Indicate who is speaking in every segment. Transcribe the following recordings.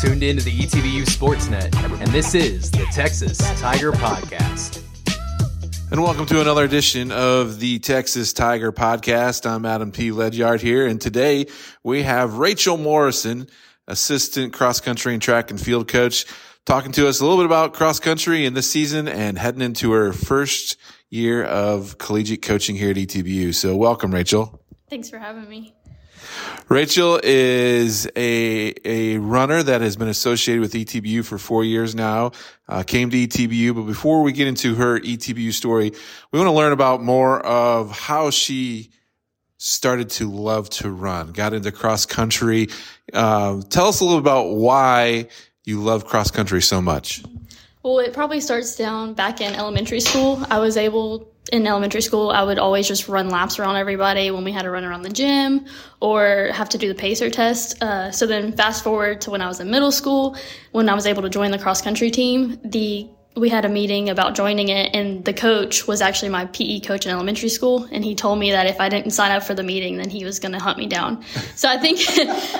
Speaker 1: tuned in to the ETBU Sportsnet, and this is the Texas Tiger Podcast.
Speaker 2: And welcome to another edition of the Texas Tiger Podcast. I'm Adam P. Ledyard here, and today we have Rachel Morrison, assistant cross country and track and field coach, talking to us a little bit about cross country in this season and heading into her first year of collegiate coaching here at ETBU. So welcome, Rachel.
Speaker 3: Thanks for having me.
Speaker 2: Rachel is a a runner that has been associated with ETBU for four years now. Uh, came to ETBU, but before we get into her ETBU story, we want to learn about more of how she started to love to run, got into cross country. Uh, tell us a little about why you love cross country so much.
Speaker 3: Well, it probably starts down back in elementary school. I was able in elementary school, I would always just run laps around everybody when we had to run around the gym or have to do the pacer test. Uh, so then fast forward to when I was in middle school, when I was able to join the cross country team, the we had a meeting about joining it and the coach was actually my PE coach in elementary school and he told me that if I didn't sign up for the meeting then he was going to hunt me down. So I think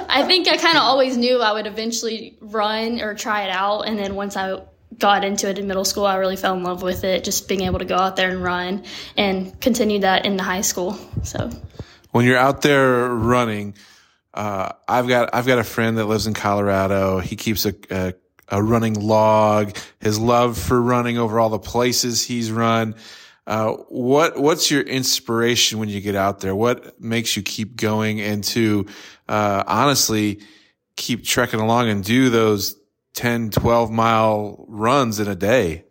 Speaker 3: I think I kind of always knew I would eventually run or try it out and then once I got into it in middle school, I really fell in love with it, just being able to go out there and run and continue that into high school. So
Speaker 2: when you're out there running, uh, I've got I've got a friend that lives in Colorado. He keeps a, a, a running log. His love for running over all the places he's run. Uh, what what's your inspiration when you get out there? What makes you keep going and to uh, honestly keep trekking along and do those 10, 12 mile runs in a day?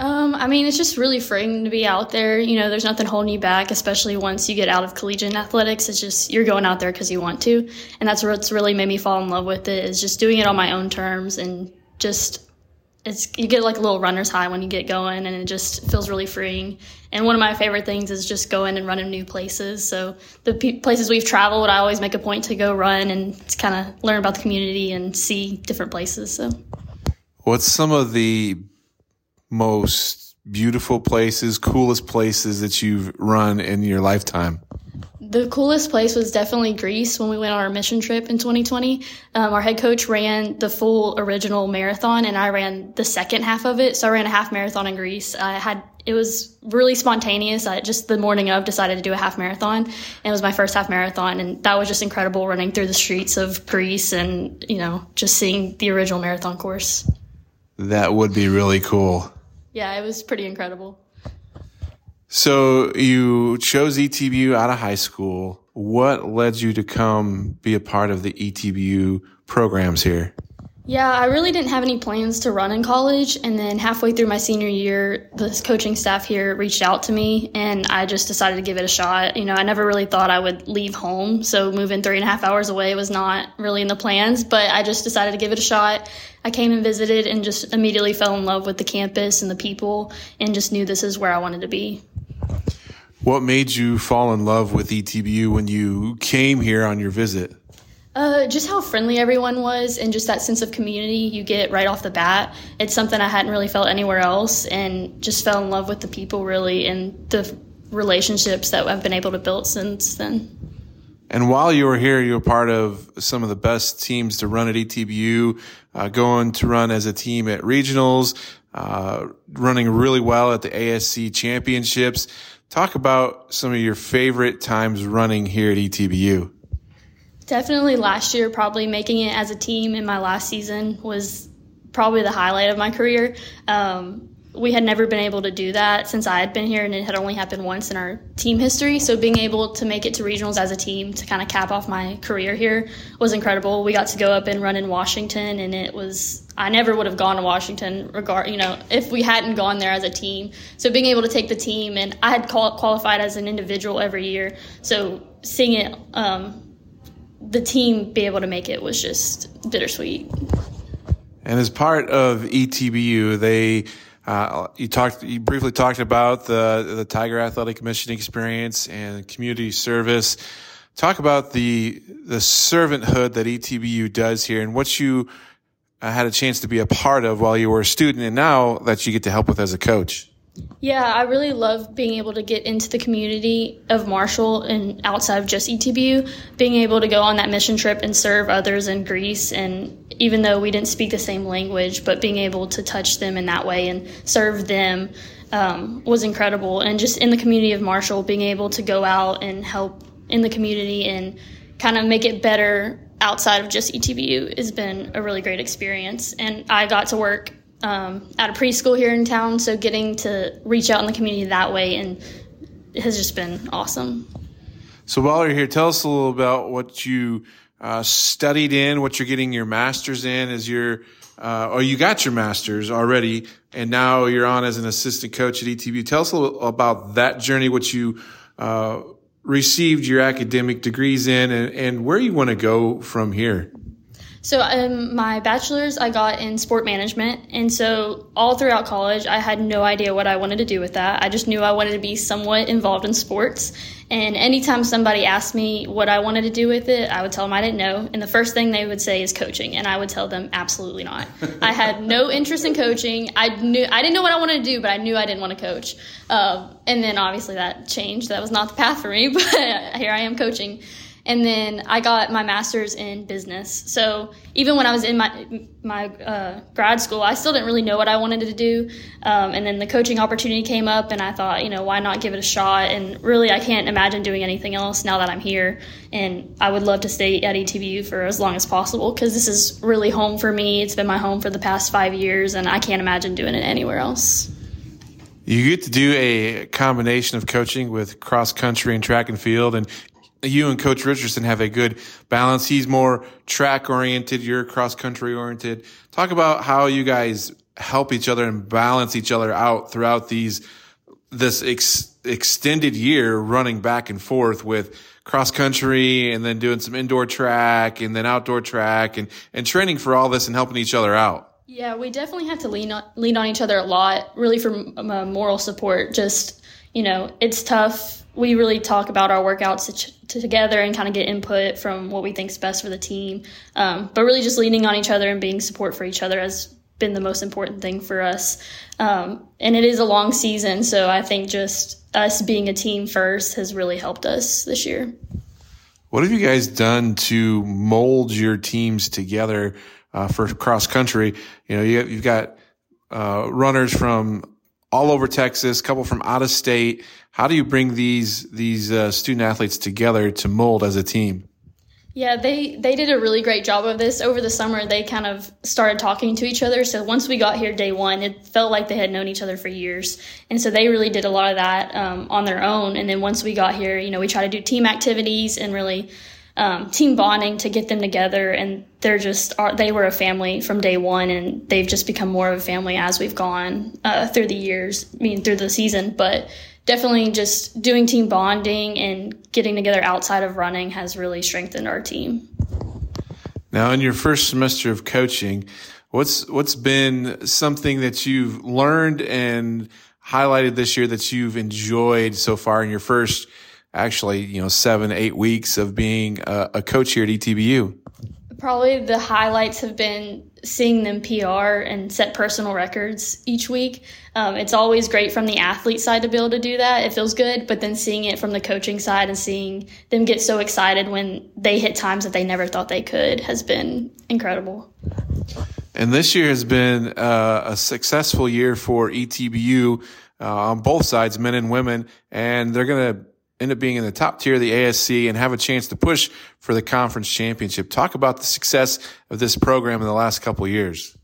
Speaker 3: Um, I mean, it's just really freeing to be out there. You know, there's nothing holding you back, especially once you get out of collegiate athletics. It's just you're going out there because you want to, and that's what's really made me fall in love with it. Is just doing it on my own terms and just it's you get like a little runner's high when you get going and it just feels really freeing. And one of my favorite things is just going and running new places. So the places we've traveled i always make a point to go run and kind of learn about the community and see different places so.
Speaker 2: What's some of the most beautiful places coolest places that you've run in your lifetime
Speaker 3: the coolest place was definitely Greece when we went on our mission trip in 2020. Um, our head coach ran the full original marathon, and I ran the second half of it. So I ran a half marathon in Greece. I had it was really spontaneous. I just the morning of decided to do a half marathon, and it was my first half marathon, and that was just incredible. Running through the streets of Greece, and you know, just seeing the original marathon course.
Speaker 2: That would be really cool.
Speaker 3: Yeah, it was pretty incredible.
Speaker 2: So you chose ETBU out of high school. What led you to come be a part of the ETBU programs here?
Speaker 3: Yeah, I really didn't have any plans to run in college. And then halfway through my senior year, the coaching staff here reached out to me and I just decided to give it a shot. You know, I never really thought I would leave home. So moving three and a half hours away was not really in the plans, but I just decided to give it a shot. I came and visited and just immediately fell in love with the campus and the people and just knew this is where I wanted to be.
Speaker 2: What made you fall in love with ETBU when you came here on your visit?
Speaker 3: Uh, just how friendly everyone was and just that sense of community you get right off the bat. It's something I hadn't really felt anywhere else and just fell in love with the people really and the relationships that I've been able to build since then.
Speaker 2: And while you were here, you were part of some of the best teams to run at ETBU, uh, going to run as a team at regionals, uh, running really well at the ASC championships. Talk about some of your favorite times running here at ETBU.
Speaker 3: Definitely last year, probably making it as a team in my last season was probably the highlight of my career. Um, we had never been able to do that since I had been here, and it had only happened once in our team history. So being able to make it to regionals as a team to kind of cap off my career here was incredible. We got to go up and run in Washington, and it was I never would have gone to Washington regard you know if we hadn't gone there as a team. So being able to take the team, and I had qualified as an individual every year, so seeing it. Um, the team be able to make it was just bittersweet.
Speaker 2: And as part of ETBU, they uh, you talked, you briefly talked about the the Tiger Athletic Commission experience and community service. Talk about the the servanthood that ETBU does here and what you uh, had a chance to be a part of while you were a student, and now that you get to help with as a coach.
Speaker 3: Yeah, I really love being able to get into the community of Marshall and outside of just ETBU, being able to go on that mission trip and serve others in Greece. And even though we didn't speak the same language, but being able to touch them in that way and serve them um, was incredible. And just in the community of Marshall, being able to go out and help in the community and kind of make it better outside of just ETBU has been a really great experience. And I got to work um, at a preschool here in town, so getting to reach out in the community that way and has just been awesome.
Speaker 2: So while you're here, tell us a little about what you uh, studied in, what you're getting your master's in as your, uh, or you got your master's already, and now you're on as an assistant coach at ETBU. Tell us a little about that journey, what you uh, received your academic degrees in, and, and where you want to go from here.
Speaker 3: So, um, my bachelor's I got in sport management, and so all throughout college, I had no idea what I wanted to do with that. I just knew I wanted to be somewhat involved in sports. And anytime somebody asked me what I wanted to do with it, I would tell them I didn't know. And the first thing they would say is coaching, and I would tell them absolutely not. I had no interest in coaching. I knew I didn't know what I wanted to do, but I knew I didn't want to coach. Uh, and then obviously that changed. That was not the path for me, but here I am coaching. And then I got my master's in business. So even when I was in my my uh, grad school, I still didn't really know what I wanted to do. Um, and then the coaching opportunity came up, and I thought, you know, why not give it a shot? And really, I can't imagine doing anything else now that I'm here. And I would love to stay at ETBU for as long as possible because this is really home for me. It's been my home for the past five years, and I can't imagine doing it anywhere else.
Speaker 2: You get to do a combination of coaching with cross country and track and field, and you and Coach Richardson have a good balance. He's more track oriented. You're cross country oriented. Talk about how you guys help each other and balance each other out throughout these, this ex, extended year running back and forth with cross country and then doing some indoor track and then outdoor track and, and training for all this and helping each other out.
Speaker 3: Yeah, we definitely have to lean on, lean on each other a lot, really for uh, moral support. Just, you know, it's tough. We really talk about our workouts together and kind of get input from what we think is best for the team. Um, but really, just leaning on each other and being support for each other has been the most important thing for us. Um, and it is a long season, so I think just us being a team first has really helped us this year.
Speaker 2: What have you guys done to mold your teams together uh, for cross country? You know, you, have got uh, runners from all over Texas, a couple from out of state. How do you bring these these uh, student athletes together to mold as a team?
Speaker 3: Yeah, they they did a really great job of this over the summer. They kind of started talking to each other. So once we got here day one, it felt like they had known each other for years, and so they really did a lot of that um, on their own. And then once we got here, you know, we try to do team activities and really um, team bonding to get them together and they're just they were a family from day one and they've just become more of a family as we've gone uh, through the years i mean through the season. But definitely just doing team bonding and getting together outside of running has really strengthened our team.
Speaker 2: Now in your first semester of coaching what's what's been something that you've learned and highlighted this year that you've enjoyed so far in your first actually, you know, seven, eight weeks of being a, a coach here at ETBU?
Speaker 3: Probably the highlights have been seeing them PR and set personal records each week. Um, it's always great from the athlete side to be able to do that. It feels good, but then seeing it from the coaching side and seeing them get so excited when they hit times that they never thought they could has been incredible.
Speaker 2: And this year has been uh, a successful year for ETBU uh, on both sides, men and women, and they're going to end up being in the top tier of the ASC and have a chance to push for the conference championship. Talk about the success of this program in the last couple years.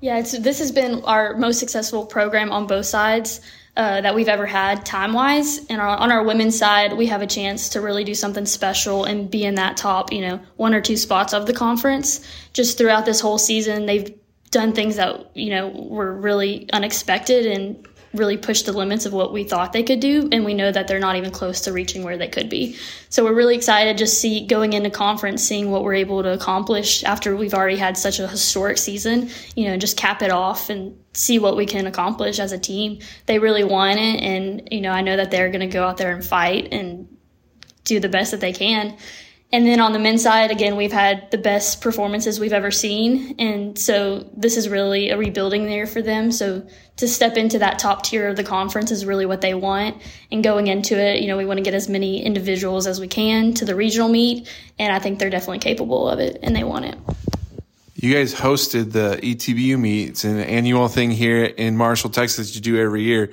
Speaker 3: Yeah, this has been our most successful program on both sides uh, that we've ever had time wise. And our, on our women's side, we have a chance to really do something special and be in that top, you know, one or two spots of the conference. Just throughout this whole season, they've done things that, you know, were really unexpected and really push the limits of what we thought they could do and we know that they're not even close to reaching where they could be. So we're really excited just see going into conference seeing what we're able to accomplish after we've already had such a historic season you know just cap it off and see what we can accomplish as a team. They really want it and you know i know that they're going to go out there and fight and do the best that they can And then on the men's side, again, we've had the best performances we've ever seen. And so this is really a rebuilding year for them. So to step into that top tier of the conference is really what they want. And going into it, you know, we want to get as many individuals as we can to the regional meet. And I think they're definitely capable of it and they want it.
Speaker 2: You guys hosted the ETBU meets, an annual thing here in Marshall, Texas, you do every year.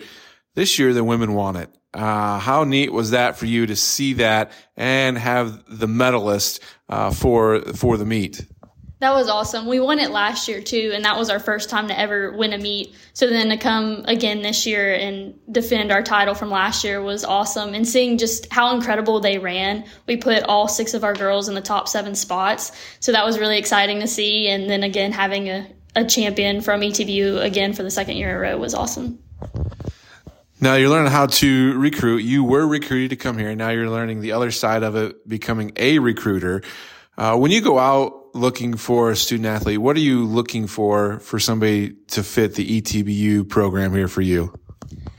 Speaker 2: This year, the women won it. Uh, how neat was that for you to see that and have the medalist uh, for for the meet?
Speaker 3: That was awesome. We won it last year too, and that was our first time to ever win a meet. So then to come again this year and defend our title from last year was awesome. And seeing just how incredible they ran, we put all six of our girls in the top seven spots. So that was really exciting to see. And then again, having a, a champion from ETBU again for the second year in a row was awesome.
Speaker 2: Now you're learning how to recruit. You were recruited to come here. And now you're learning the other side of it, becoming a recruiter. Uh, when you go out looking for a student athlete, what are you looking for for somebody to fit the ETBU program here for you?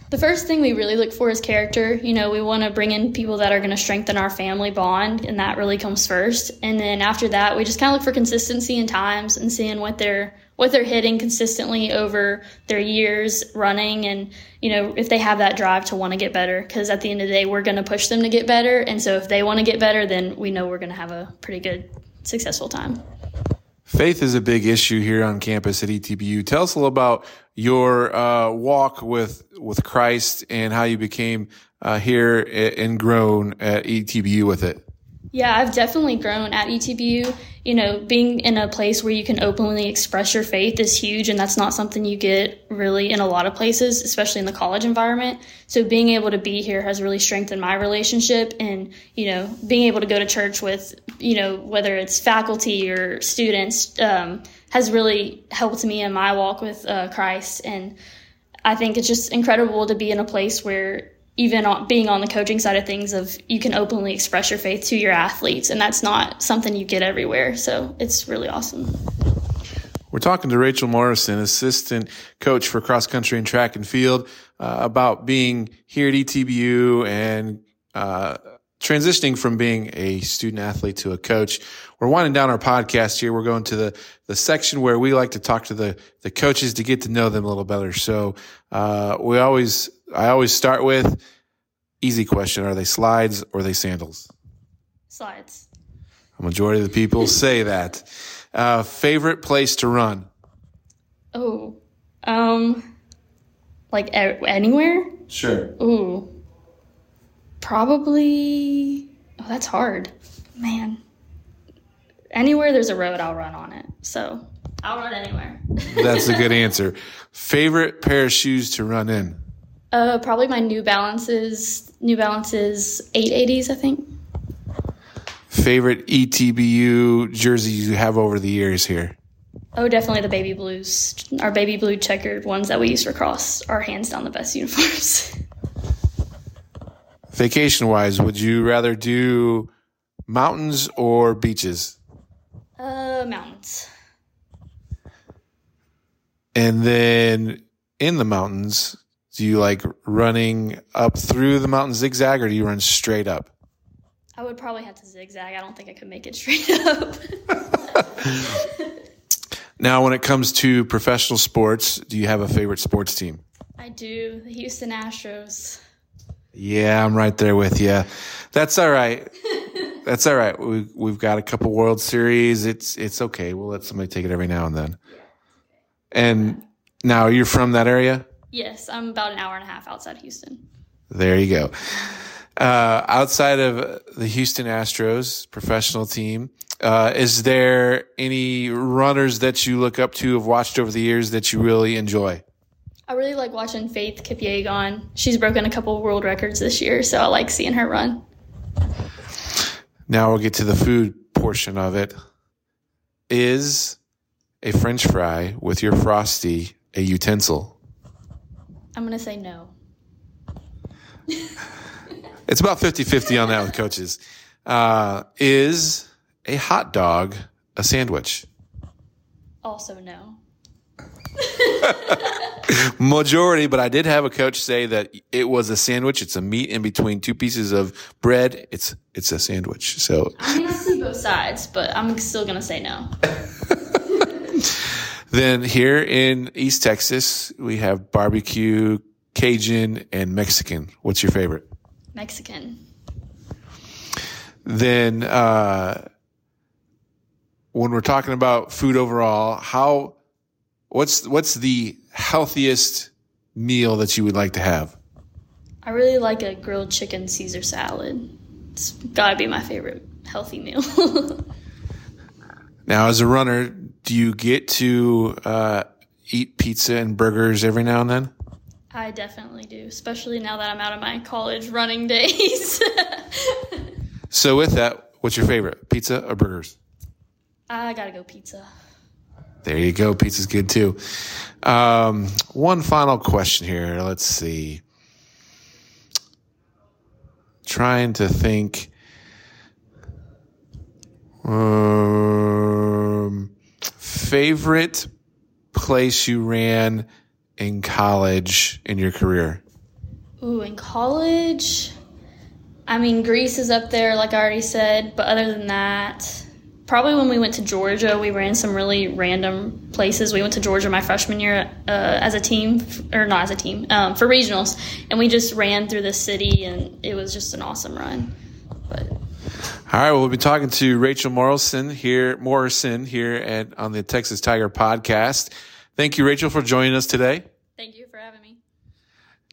Speaker 3: The first thing we really look for is character. You know, we want to bring in people that are going to strengthen our family bond, and that really comes first. And then after that, we just kind of look for consistency in times and seeing what they're what they're hitting consistently over their years running, and you know if they have that drive to want to get better. Because at the end of the day, we're going to push them to get better, and so if they want to get better, then we know we're going to have a pretty good, successful time.
Speaker 2: Faith is a big issue here on campus at ETBU. Tell us a little about your uh, walk with with Christ and how you became uh, here and grown at ETBU with it.
Speaker 3: Yeah, I've definitely grown at ETBU. You know, being in a place where you can openly express your faith is huge, and that's not something you get really in a lot of places, especially in the college environment. So being able to be here has really strengthened my relationship, and you know, being able to go to church with, you know, whether it's faculty or students, um, has really helped me in my walk with uh, Christ. And I think it's just incredible to be in a place where even on, being on the coaching side of things of you can openly express your faith to your athletes and that's not something you get everywhere. So it's really awesome.
Speaker 2: We're talking to rachel morrison assistant coach for cross country and track and field uh, about being here at etbu and uh, transitioning from being a student athlete to a coach. We're winding down our podcast here. We're going to the, the section where we like to talk to the, the coaches to get to know them a little better. So uh, we always I always start with easy question: Are they slides or are they sandals?
Speaker 3: Slides.
Speaker 2: A majority of the people say that. Uh, favorite place to run?
Speaker 3: Oh, um, like a- anywhere?
Speaker 2: Sure.
Speaker 3: Ooh, probably. Oh, that's hard, man. Anywhere there's a road, I'll run on it. So I'll run anywhere.
Speaker 2: that's a good answer. Favorite pair of shoes to run in?
Speaker 3: Uh, probably my New Balances, New Balances 880s, I think.
Speaker 2: Favorite ETBU jerseys you have over the years here?
Speaker 3: Oh, definitely the baby blues. Our baby blue checkered ones that we use for cross are hands down the best uniforms.
Speaker 2: Vacation wise, would you rather do mountains or beaches?
Speaker 3: Uh, mountains.
Speaker 2: And then in the mountains, do you like running up through the mountain zigzag or do you run straight up?
Speaker 3: I would probably have to zigzag. I don't think I could make it straight up.
Speaker 2: now, when it comes to professional sports, do you have a favorite sports team?
Speaker 3: I do. The Houston Astros.
Speaker 2: Yeah, I'm right there with you. That's all right. That's all right. We, we've got a couple World Series. It's it's okay. We'll let somebody take it every now and then. And now you're from that area?
Speaker 3: Yes, I'm about an hour and a half outside Houston.
Speaker 2: There you go. Uh, outside of the Houston Astros professional team, uh, is there any runners that you look up to, have watched over the years that you really enjoy?
Speaker 3: I really like watching Faith Kipyegon. She's broken a couple world records this year, so I like seeing her run.
Speaker 2: Now we'll get to the food portion of it. Is a French fry with your frosty a utensil?
Speaker 3: I'm going to say no.
Speaker 2: it's about 50 50 on that with coaches. Uh, is a hot dog a sandwich?
Speaker 3: Also, no.
Speaker 2: Majority, but I did have a coach say that it was a sandwich. It's a meat in between two pieces of bread. It's it's a sandwich. So
Speaker 3: I mean, I see both sides, but I'm still gonna say no.
Speaker 2: then here in East Texas, we have barbecue, Cajun, and Mexican. What's your favorite?
Speaker 3: Mexican.
Speaker 2: Then uh, when we're talking about food overall, how what's what's the healthiest meal that you would like to have?
Speaker 3: I really like a grilled chicken Caesar salad. It's gotta be my favorite healthy meal.
Speaker 2: Now, as a runner, do you get to uh, eat pizza and burgers every now and then?
Speaker 3: I definitely do, especially now that I'm out of my college running days.
Speaker 2: So, with that, what's your favorite, pizza or burgers?
Speaker 3: I gotta go pizza.
Speaker 2: There you go. Pizza's good too. Um, one final question here. Let's see. Trying to think. Um, favorite place you ran in college in your career?
Speaker 3: Ooh, in college, I mean, Greece is up there, like I already said, but other than that, probably when we went to Georgia, we ran some really random places. We went to Georgia my freshman year uh, as a team, or not as a team, um, for regionals, and we just ran through the city, and it was just an awesome run. But
Speaker 2: All right, well, we'll be talking to Rachel Morrison here, Morrison here at on the Texas Tiger podcast. Thank you, Rachel, for joining us today.
Speaker 3: thank you for having me.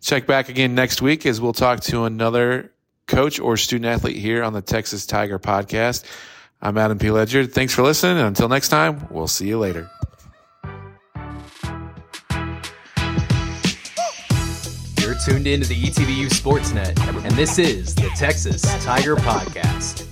Speaker 2: Check back again next week as we'll talk to another coach or student athlete here on the Texas Tiger podcast. I'm Adam P. Ledyard. Thanks for listening. And until next time, we'll see you later.
Speaker 1: You're tuned into the ETBU Sportsnet, and this is the Texas Tiger Podcast.